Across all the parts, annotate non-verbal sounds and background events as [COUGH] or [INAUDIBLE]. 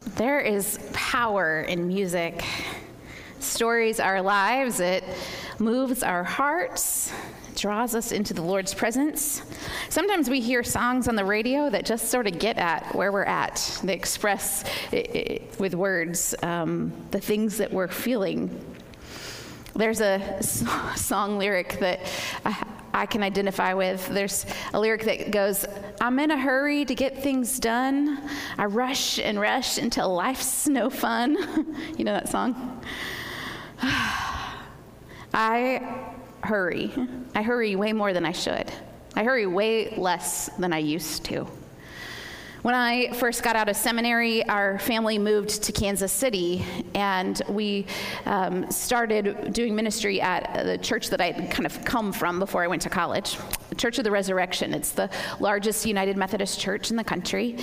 There is power in music. Stories our lives, it moves our hearts, draws us into the Lord's presence. Sometimes we hear songs on the radio that just sort of get at where we're at. They express it, it, with words um, the things that we're feeling. There's a [LAUGHS] song lyric that I, I can identify with. There's a lyric that goes, I'm in a hurry to get things done. I rush and rush until life's [LAUGHS] no fun. [LAUGHS] you know that song? [SIGHS] I hurry. I hurry way more than I should. I hurry way less than I used to. When I first got out of seminary, our family moved to Kansas City, and we um, started doing ministry at the church that I kind of come from before I went to college, the Church of the Resurrection. It's the largest United Methodist church in the country.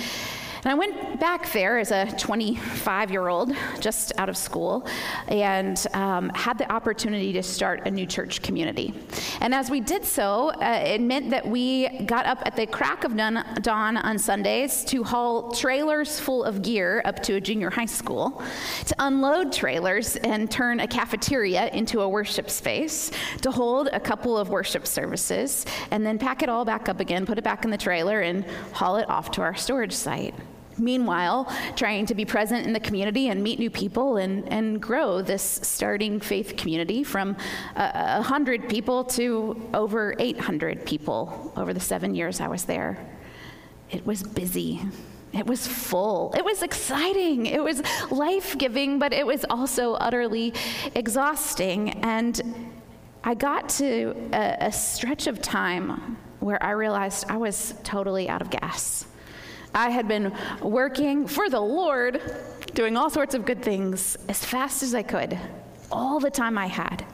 And I went back there as a 25 year old, just out of school, and um, had the opportunity to start a new church community. And as we did so, uh, it meant that we got up at the crack of dawn on Sundays to haul trailers full of gear up to a junior high school, to unload trailers and turn a cafeteria into a worship space, to hold a couple of worship services, and then pack it all back up again, put it back in the trailer, and haul it off to our storage site. Meanwhile, trying to be present in the community and meet new people and, and grow this starting faith community from uh, 100 people to over 800 people over the seven years I was there. It was busy. It was full. It was exciting. It was life giving, but it was also utterly exhausting. And I got to a, a stretch of time where I realized I was totally out of gas. I had been working for the Lord, doing all sorts of good things as fast as I could, all the time I had.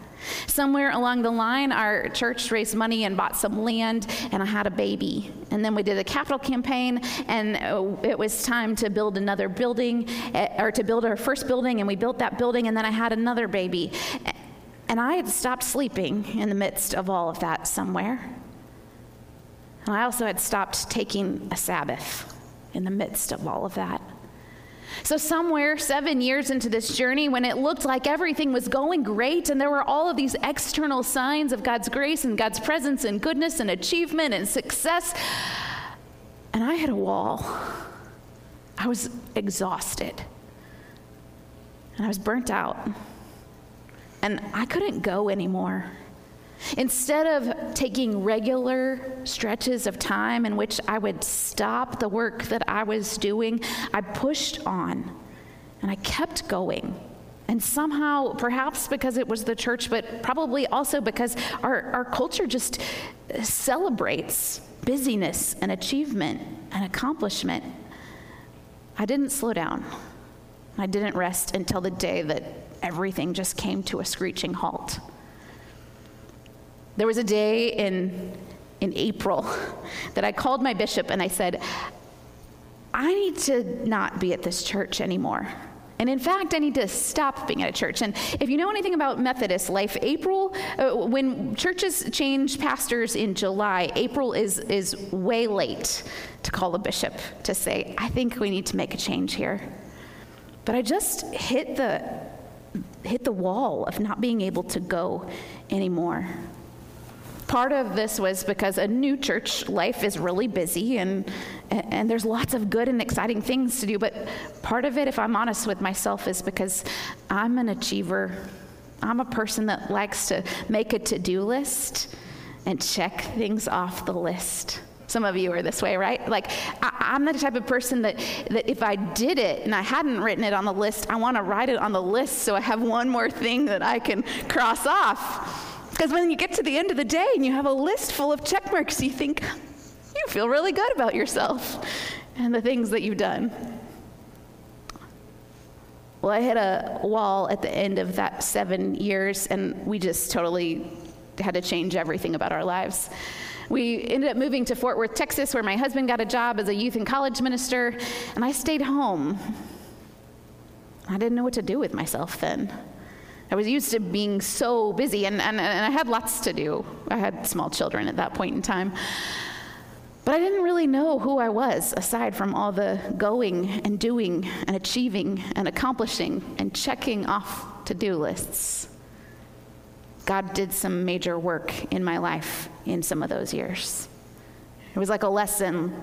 Somewhere along the line, our church raised money and bought some land, and I had a baby. And then we did a capital campaign, and uh, it was time to build another building, eh, or to build our first building, and we built that building, and then I had another baby. And I had stopped sleeping in the midst of all of that somewhere. And I also had stopped taking a Sabbath in the midst of all of that. So, somewhere seven years into this journey, when it looked like everything was going great and there were all of these external signs of God's grace and God's presence and goodness and achievement and success, and I hit a wall. I was exhausted and I was burnt out, and I couldn't go anymore. Instead of taking regular stretches of time in which I would stop the work that I was doing, I pushed on and I kept going. And somehow, perhaps because it was the church, but probably also because our, our culture just celebrates busyness and achievement and accomplishment, I didn't slow down. I didn't rest until the day that everything just came to a screeching halt. There was a day in, in April [LAUGHS] that I called my bishop and I said, I need to not be at this church anymore. And in fact, I need to stop being at a church. And if you know anything about Methodist life, April, uh, when churches change pastors in July, April is, is way late to call a bishop to say, I think we need to make a change here. But I just hit the, hit the wall of not being able to go anymore. Part of this was because a new church life is really busy and, and there's lots of good and exciting things to do. But part of it, if I'm honest with myself, is because I'm an achiever. I'm a person that likes to make a to do list and check things off the list. Some of you are this way, right? Like, I, am the type of person that, that if I did it and I hadn't written it on the list, I want to write it on the list so I have one more thing that I can cross off. Because when you get to the end of the day and you have a list full of check marks, you think, you feel really good about yourself and the things that you've done. Well, I hit a wall at the end of that seven years, and we just totally had to change everything about our lives. We ended up moving to Fort Worth, Texas, where my husband got a job as a youth and college minister, and I stayed home. I didn't know what to do with myself then. I was used to being so busy, and, and, and I had lots to do. I had small children at that point in time. But I didn't really know who I was aside from all the going and doing and achieving and accomplishing and checking off to do lists. God did some major work in my life in some of those years. It was like a lesson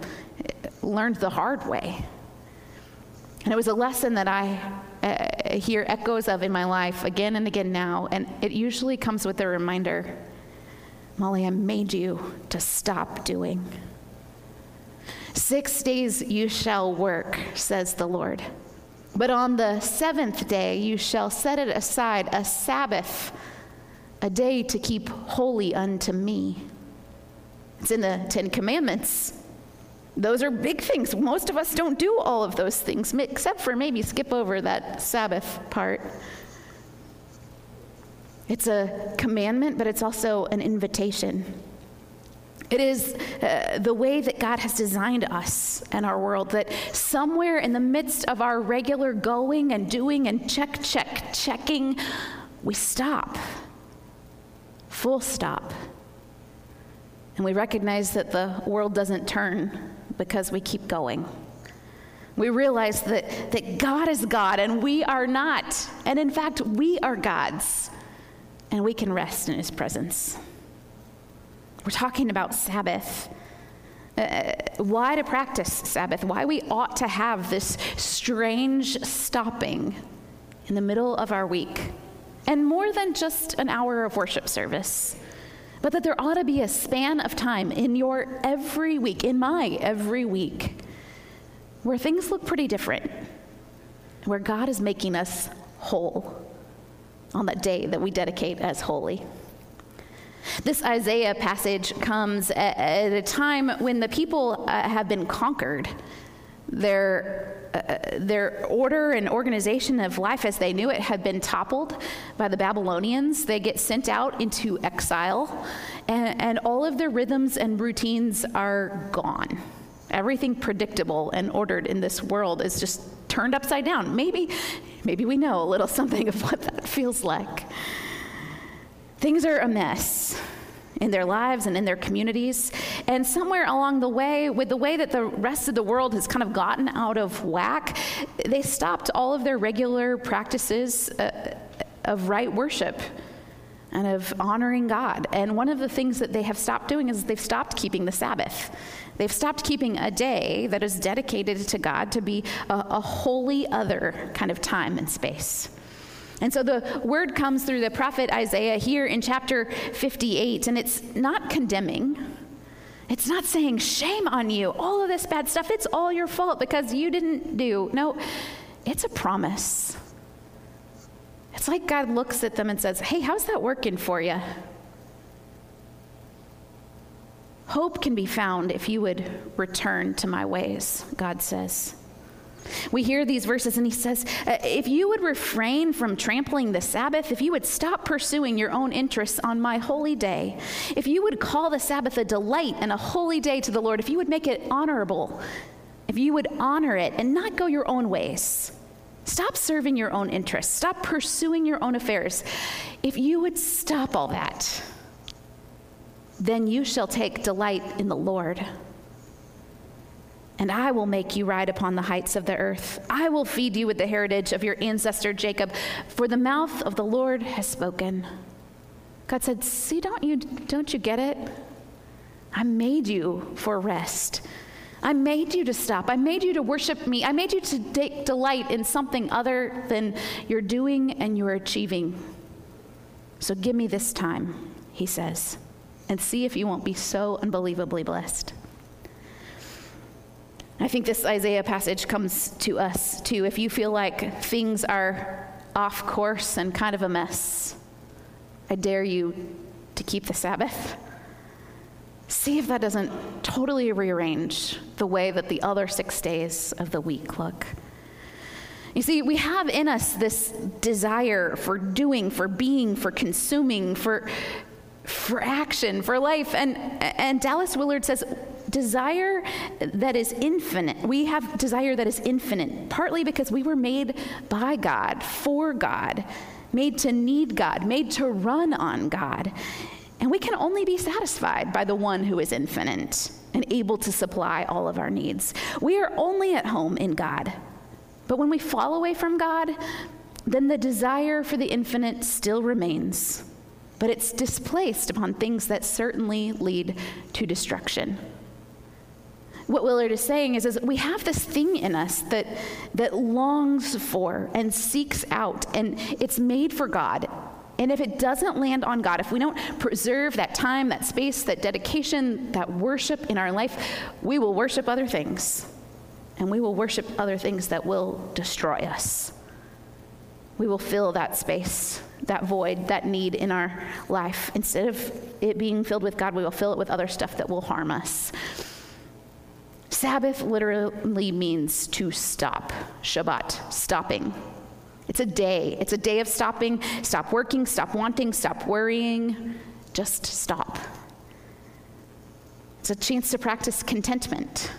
learned the hard way. And it was a lesson that I hear echoes of in my life again and again now. And it usually comes with a reminder Molly, I made you to stop doing. Six days you shall work, says the Lord. But on the seventh day you shall set it aside, a Sabbath, a day to keep holy unto me. It's in the Ten Commandments. Those are big things. Most of us don't do all of those things, except for maybe skip over that Sabbath part. It's a commandment, but it's also an invitation. It is uh, the way that God has designed us and our world that somewhere in the midst of our regular going and doing and check, check, checking, we stop. Full stop. And we recognize that the world doesn't turn because we keep going. We realize that, that God is God and we are not. And in fact, we are God's. And we can rest in His presence. We're talking about Sabbath. Uh, why to practice Sabbath? Why we ought to have this strange stopping in the middle of our week. And more than just an hour of worship service, but that there ought to be a span of time in your every week, in my every week, where things look pretty different, where God is making us whole on that day that we dedicate as holy. This Isaiah passage comes at, a time when the people uh, have been conquered. Their, uh, their order and organization of life as they knew it had been toppled by the Babylonians. They get sent out into exile, and, and all of their rhythms and routines are gone. Everything predictable and ordered in this world is just turned upside down. Maybe, maybe we know a little [LAUGHS] something of what that feels like. Things are a mess in their lives and in their communities. And somewhere along the way, with the way that the rest of the world has kind of gotten out of whack, they stopped all of their regular practices uh, of right worship and of honoring God. And one of the things that they have stopped doing is they've stopped keeping the Sabbath. They've stopped keeping a day that is dedicated to God to be a, a holy other kind of time and space. And so the word comes through the prophet Isaiah here in chapter 58, and it's not condemning. It's not saying, shame on you, all of this bad stuff, it's all your fault because you didn't do. No, it's a promise. It's like God looks at them and says, hey, how's that working for you? Hope can be found if you would return to my ways, God says. We hear these verses, and he says, uh, If you would refrain from trampling the Sabbath, if you would stop pursuing your own interests on my holy day, if you would call the Sabbath a delight and a holy day to the Lord, if you would make it honorable, if you would honor it and not go your own ways, stop serving your own interests, stop pursuing your own affairs, if you would stop all that, then you shall take delight in the Lord and I will make you ride upon the heights of the earth. I will feed you with the heritage of your ancestor Jacob, for the mouth of the Lord has spoken. God said, "See, don't you don't you get it? I made you for rest. I made you to stop. I made you to worship me. I made you to take delight in something other than your doing and your achieving. So give me this time," he says, "and see if you won't be so unbelievably blessed." I think this Isaiah passage comes to us too. If you feel like things are off course and kind of a mess, I dare you to keep the Sabbath. See if that doesn't totally rearrange the way that the other six days of the week look. You see, we have in us this desire for doing, for being, for consuming, for, for action, for life. And, and Dallas Willard says desire that is infinite. We have desire that is infinite, partly because we were made by God, for God, made to need God, made to run on God. And we can only be satisfied by the one who is infinite. and able to supply all of our needs. We are only at home in God. But when we fall away from God, then the desire for the infinite still remains, but it's displaced upon things that certainly lead to destruction. What Willard is saying is, is we have this thing in us that, that longs for and seeks out, and it's made for God. And if it doesn't land on God, if we don't preserve that time, that space, that dedication, that worship in our life, we will worship other things. And we will worship other things that will destroy us. We will fill that space, that void, that need in our life. Instead of it being filled with God, we will fill it with other stuff that will harm us. Sabbath literally means to stop. Shabbat, stopping. It's a day. It's a day of stopping. Stop working, stop wanting, stop worrying. Just stop. It's a chance to practice contentment,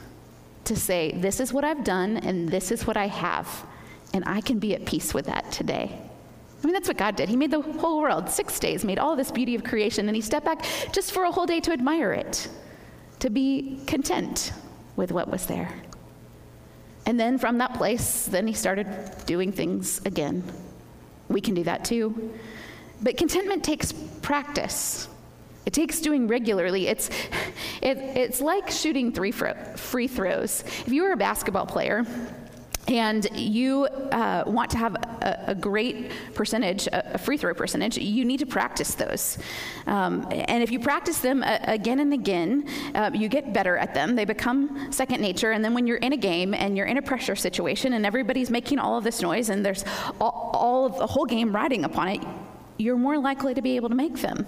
to say, This is what I've done, and this is what I have, and I can be at peace with that today. I mean, that's what God did. He made the whole world, six days, made all this beauty of creation, and He stepped back just for a whole day to admire it, to be content with what was there. And then from that place, then he started doing things again. We can do that too. But contentment takes practice. It takes doing regularly. It's, it, it's like shooting three free throws. If you were a basketball player, and you uh, want to have a, a, great percentage, a free throw percentage, you need to practice those. Um, and if you practice them uh, again and again, uh, you get better at them. They become second nature. And then when you're in a game and you're in a pressure situation and everybody's making all of this noise and there's all, all of the whole game riding upon it, you're more likely to be able to make them.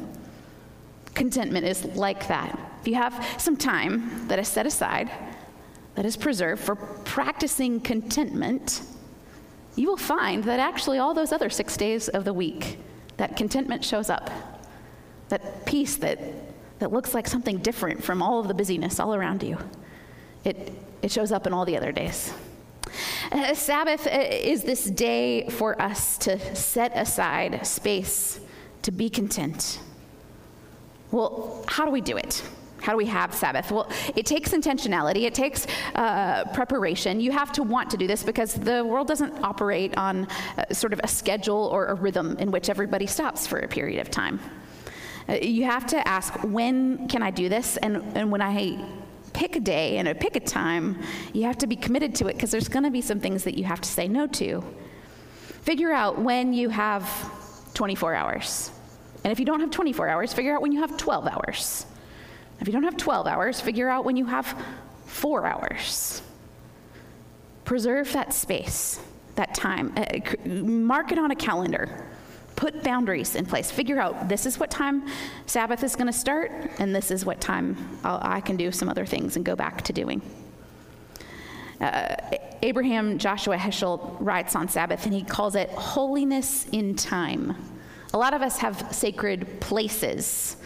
Contentment is like that. If you have some time that is set aside, that is preserved for practicing contentment, you will find that actually all those other six days of the week, that contentment shows up. That peace that, that looks like something different from all of the busyness all around you. It, it shows up in all the other days. Uh, Sabbath uh, is this day for us to set aside space to be content. Well, how do we do it? How do we have Sabbath? Well, it takes intentionality, it takes uh, preparation. You have to want to do this because the world doesn't operate on uh, sort of a schedule or a rhythm in which everybody stops for a period of time. Uh, you have to ask, when can I do this? And, and when I pick a day and a pick a time, you have to be committed to it because there's going to be some things that you have to say no to. Figure out when you have 24 hours. And if you don't have 24 hours, figure out when you have 12 hours. If you don't have 12 hours, figure out when you have four hours. Preserve that space, that time. Uh, mark it on a calendar. Put boundaries in place. Figure out this is what time Sabbath is going to start, and this is what time I'll, i can do some other things and go back to doing. Uh, Abraham Joshua Heschel writes on Sabbath, and he calls it holiness in time. A lot of us have sacred places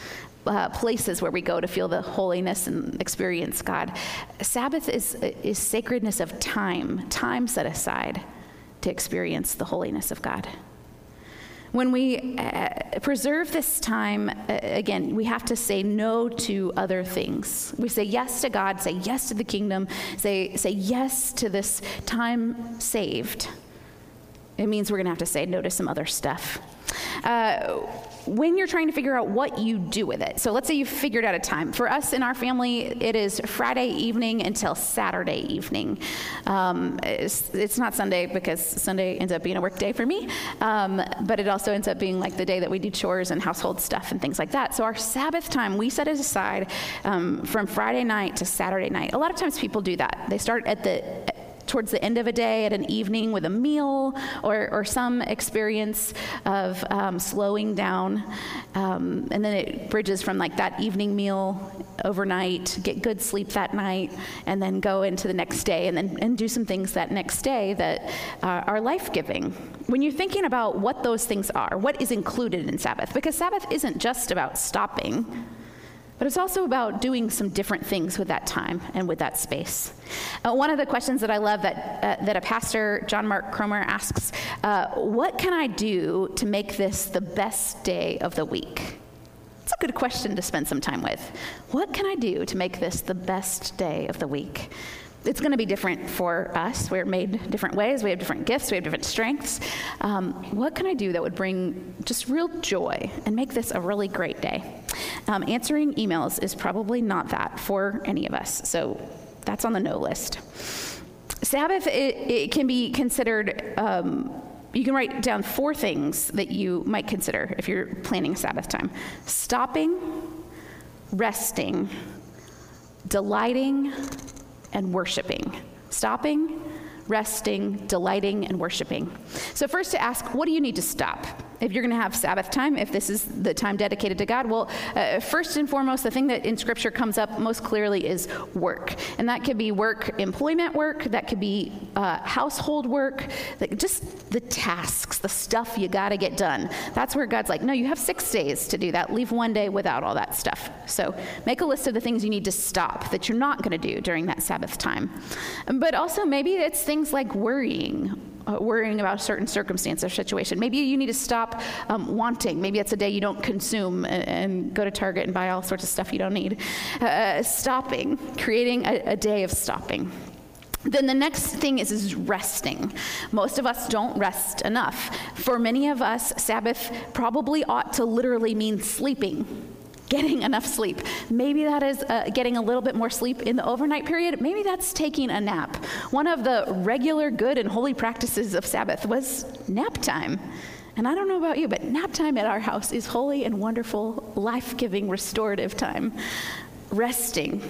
uh, places where we go to feel the holiness and experience God. Sabbath is, is sacredness of time, time set aside to experience the holiness of God. When we uh, preserve this time, uh, again, we have to say no to other things. We say yes to God, say yes to the kingdom, say, say yes to this time saved. It means we're going to have to say no to some other stuff. Uh, when you're trying to figure out what you do with it. So let's say you've figured out a time. For us in our family, it is Friday evening until Saturday evening. Um, it's, it's, not Sunday because Sunday ends up being a work day for me, um, but it also ends up being like the day that we do chores and household stuff and things like that. So our Sabbath time, we set it aside um, from Friday night to Saturday night. A lot of times people do that. They start at the towards the end of a day at an evening with a meal or, or some experience of um, slowing down. Um, and then it bridges from like that evening meal overnight, get good sleep that night, and then go into the next day and then and do some things that next day that uh, are life giving. When you're thinking about what those things are, what is included in Sabbath, because Sabbath isn't just about stopping. But it's also about doing some different things with that time and with that space. Uh, one of the questions that I love that, uh, that a pastor, John Mark Comer, asks uh, What can I do to make this the best day of the week? It's a good question to spend some time with. What can I do to make this the best day of the week? It's going to be different for us. We're made different ways. We have different gifts. We have different strengths. Um, what can I do that would bring just real joy and make this a really great day? Um, answering emails is probably not that for any of us. So that's on the no list. Sabbath, it, it can be considered. Um, you can write down four things that you might consider if you're planning Sabbath time stopping, resting, delighting, and worshiping. Stopping, resting, delighting, and worshiping. So, first to ask, what do you need to stop? If you're going to have Sabbath time, if this is the time dedicated to God, well, uh, first and foremost, the thing that in Scripture comes up most clearly is work. And that could be work, employment work, that could be uh, household work, like just the tasks, the stuff you got to get done. That's where God's like, no, you have six days to do that. Leave one day without all that stuff. So make a list of the things you need to stop that you're not going to do during that Sabbath time. But also, maybe it's things like worrying uh, worrying about a certain circumstance or situation. Maybe you need to stop um, wanting. Maybe it's a day you don't consume and, and, go to Target and buy all sorts of stuff you don't need. Uh, uh, stopping, creating a, a day of stopping. Then the next thing is, is resting. Most of us don't rest enough. For many of us, Sabbath probably ought to literally mean sleeping getting enough sleep. Maybe that is uh, getting a little bit more sleep in the overnight period. Maybe that's taking a nap. One of the regular good and holy practices of Sabbath was nap time. And I don't know about you, but nap time at our house is holy and wonderful, life giving, restorative time. Resting.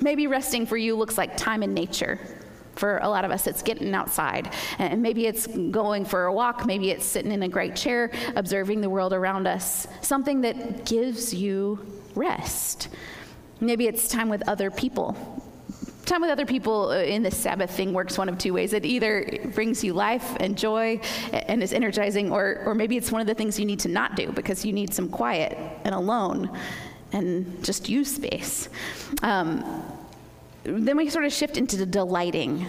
Maybe resting for you looks like time in nature for a lot of us, it's getting outside. And maybe it's going for a walk. Maybe it's sitting in a great chair, observing the world around us. Something that gives you rest. Maybe it's time with other people. Time with other people uh, in the Sabbath thing works one of two ways. It either brings you life and joy and is energizing, or, or maybe it's one of the things you need to not do because you need some quiet and alone and just use space. Um, then we sort of shift into the delighting.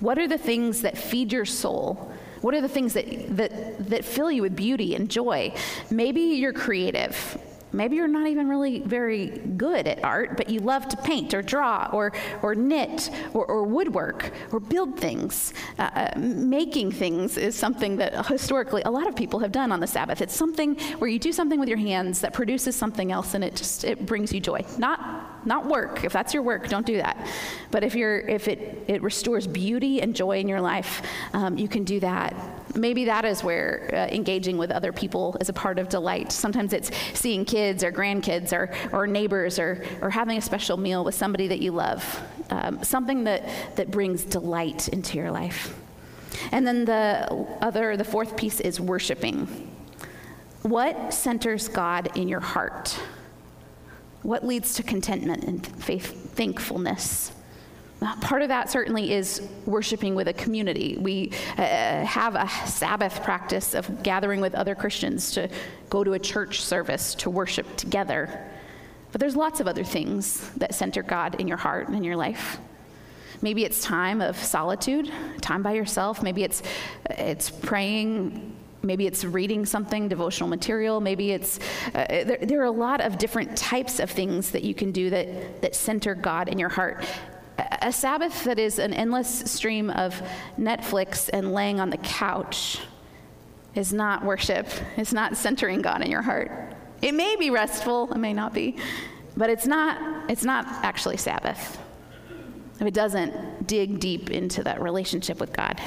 What are the things that feed your soul? What are the things that, that, that fill you with beauty and joy? Maybe you're creative. Maybe you're not even really very good at art, but you love to paint or draw or, or knit or, or woodwork or build things. Uh, uh, making things is something that historically a lot of people have done on the Sabbath. It's something where you do something with your hands that produces something else and it just it brings you joy. Not, not work. If that's your work, don't do that. But if, you're, if it, it restores beauty and joy in your life, um, you can do that maybe that is where uh, engaging with other people is a part of delight. Sometimes it's seeing kids or grandkids or, or neighbors or, or having a special meal with somebody that you love, um, something that, that brings delight into your life. And then the other, the fourth piece is worshiping. What centers God in your heart? What leads to contentment and faith, thankfulness? Part of that certainly is worshiping with a community. We uh, have a Sabbath practice of gathering with other Christians to go to a church service to worship together. But there's lots of other things that center God in your heart and in your life. Maybe it's time of solitude, time by yourself. Maybe it's, it's praying Maybe it's reading something, devotional material. Maybe it's, uh, there, there, are a lot of different types of things that you can do that, that center God in your heart a Sabbath that is an endless stream of Netflix and laying on the couch is not worship. It's not centering God in your heart. It may be restful, it may not be, but it's not, it's not actually Sabbath. If it doesn't dig deep into that relationship with God.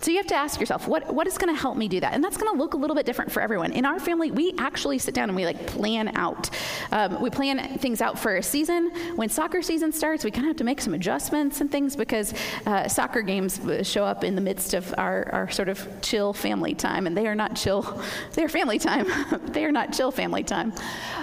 So you have to ask yourself, what, what is going to help me do that? And that's going to look a little bit different for everyone. In our family, we actually sit down and we like plan out. Um, we plan things out for a season. When soccer season starts, we kind of have to make some adjustments and things because uh, soccer games show up in the midst of our, our sort of chill family time, and they are not chill. [LAUGHS] They're family time. [LAUGHS] they are not chill family time.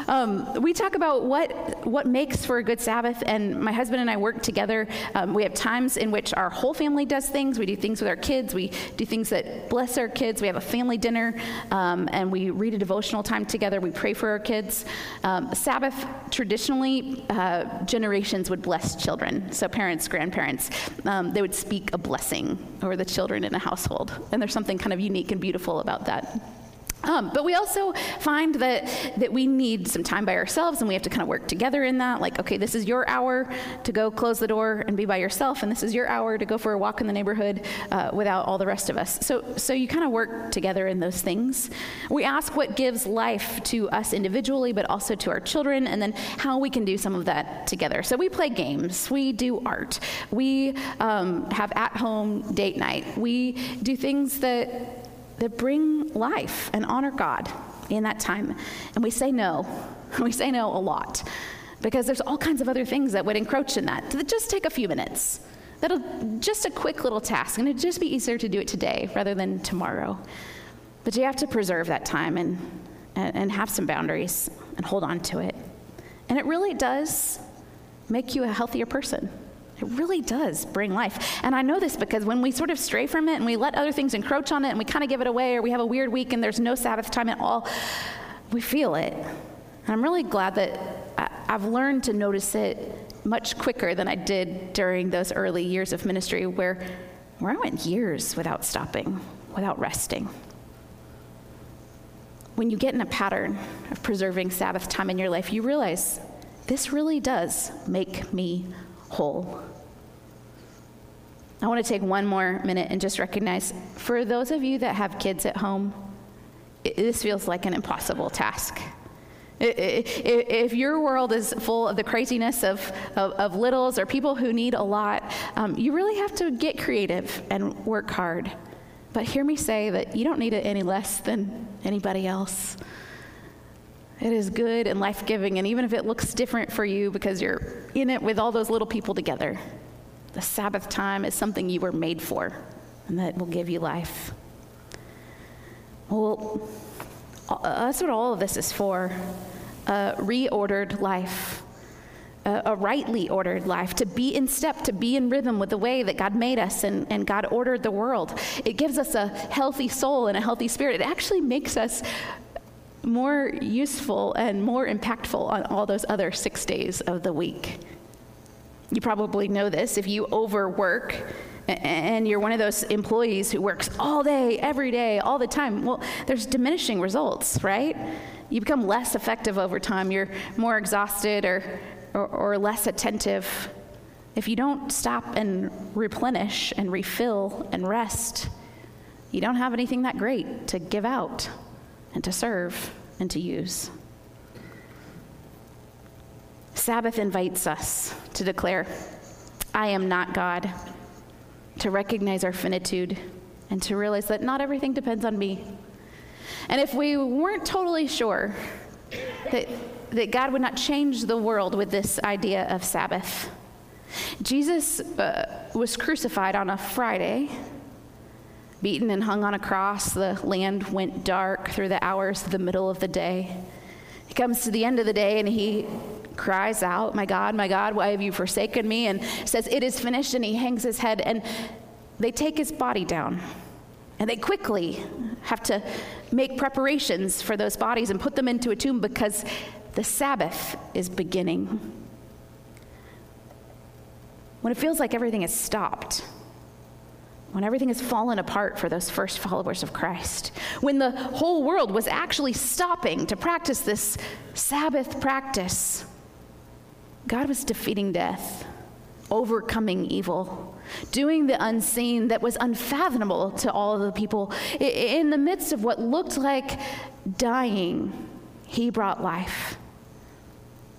Um, we talk about what what makes for a good Sabbath, and my husband and I work together. Um, we have times in which our whole family does things. We do things with our kids. We do things that bless our kids. We have a family dinner, um, and we read a devotional time together. We pray for our kids. Um, Sabbath, traditionally, uh, generations would bless children. So, parents, grandparents, um, they would speak a blessing over the children in a household. And there's something kind of unique and beautiful about that. Um, but we also find that, that we need some time by ourselves and we have to kind of work together in that. Like, okay, this is your hour to go close the door and be by yourself, and this is your hour to go for a walk in the neighborhood uh, without all the rest of us. So, so you kind of work together in those things. We ask what gives life to us individually, but also to our children, and then how we can do some of that together. So we play games, we do art, we um, have at home date night, we do things that that bring life and honor God in that time. And we say no. [LAUGHS] We say no a lot because there's all kinds of other things that would encroach in that. Just take a few minutes. That'll just a quick little task, and it'd just be easier to do it today rather than tomorrow. But you have to preserve that time and, and, and have some boundaries and hold on to it. And it really does make you a healthier person. It really does bring life. And I know this because when we sort of stray from it and we let other things encroach on it and we kind of give it away or we have a weird week and there's no Sabbath time at all, we feel it. And I'm really glad that I've learned to notice it much quicker than I did during those early years of ministry where, where I went years without stopping, without resting. When you get in a pattern of preserving Sabbath time in your life, you realize this really does make me whole. I want to take one more minute and just recognize for those of you that have kids at home, it, this feels like an impossible task. If your world is full of the craziness of, of, of littles or people who need a lot, um, you really have to get creative and work hard. But hear me say that you don't need it any less than anybody else. It is good and life giving, and even if it looks different for you because you're in it with all those little people together, the Sabbath time is something you were made for, and that will give you life. Well, uh, that's what all of this is for a reordered life, a, rightly ordered life, to be in step, to be in rhythm with the way that God made us and, and God ordered the world. It gives us a healthy soul and a healthy spirit. It actually makes us more useful and more impactful on all those other six days of the week. You probably know this if you overwork and you're one of those employees who works all day, every day, all the time. Well, there's diminishing results, right? You become less effective over time. You're more exhausted or, or, or less attentive. If you don't stop and replenish and refill and rest, you don't have anything that great to give out and to serve and to use. Sabbath invites us to declare, I am not God, to recognize our finitude, and to realize that not everything depends on me. And if we weren't totally sure that, that God would not change the world with this idea of Sabbath, Jesus uh, was crucified on a Friday beaten and hung on a cross. The land went dark through the hours of the middle of the day. He comes to the end of the day and he cries out, My God, my God, why have you forsaken me? And says, It is finished. And he hangs his head and they take his body down. And they quickly have to make preparations for those bodies and put them into a tomb because the Sabbath is beginning. When it feels like everything has stopped, when everything has fallen apart for those first followers of Christ, when the whole world was actually stopping to practice this Sabbath practice, God was defeating death, overcoming evil, doing the unseen that was unfathomable to all of the people. In the midst of what looked like dying, He brought life.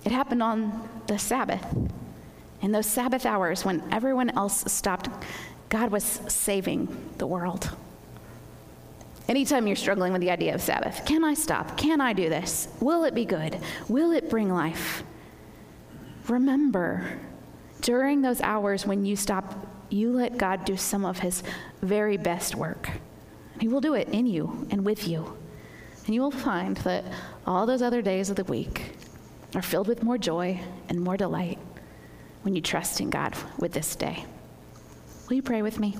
It happened on the Sabbath. In those Sabbath hours when everyone else stopped God was saving the world. Anytime you're struggling with the idea of Sabbath, can I stop? Can I do this? Will it be good? Will it bring life? Remember, during those hours when you stop, you let God do some of His very best work. He will do it in you and with you. And you will find that all those other days of the week are filled with more joy and more delight when you trust in God with this day. Will you pray with me?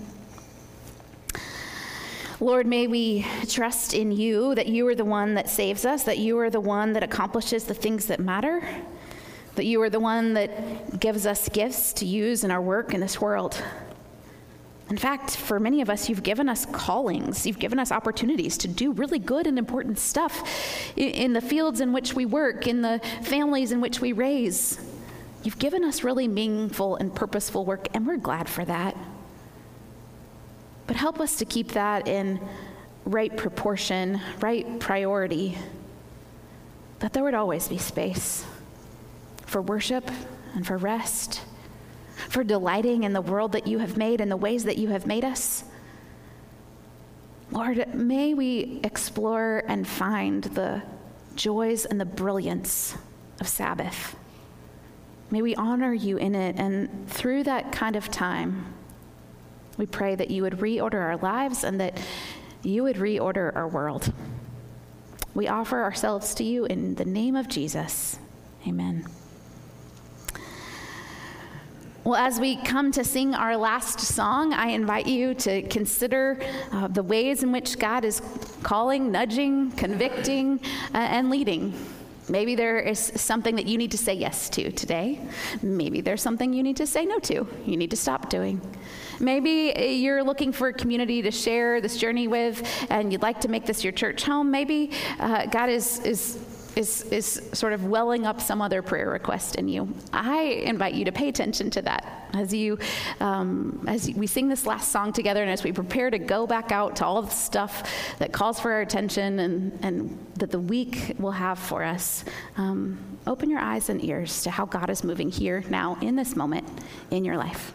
Lord, may we trust in you that you are the one that saves us, that you are the one that accomplishes the things that matter, that you are the one that gives us gifts to use in our work in this world. In fact, for many of us, you've given us callings. You've given us opportunities to do really good and important stuff in the fields in which we work, in the families in which we raise. You've given us really meaningful and purposeful work, and we're glad for that. But help us to keep that in right proportion, right priority, that there would always be space for worship and for rest for delighting in the world that you have made and the ways that you have made us. Lord, may we explore and find the joys and the brilliance of Sabbath. May we honor you in it. And through that kind of time, we pray that you would reorder our lives and that you would reorder our world. We offer ourselves to you in the name of Jesus. Amen. Well, as we come to sing our last song, I invite you to consider uh, the ways in which God is calling, nudging, convicting, uh, and leading. Maybe there is something that you need to say yes to today. Maybe there's something you need to say no to, you need to stop doing. Maybe you're looking for a community to share this journey with and you'd like to make this your church home. Maybe uh, God is, is is, is sort of welling up some other prayer request in you, I invite you to pay attention to that as you um, as we sing this last song together, and as we prepare to go back out to all the stuff that calls for our attention and and that the week will have for us. Um, open your eyes and ears to how God is moving here now in this moment in your life.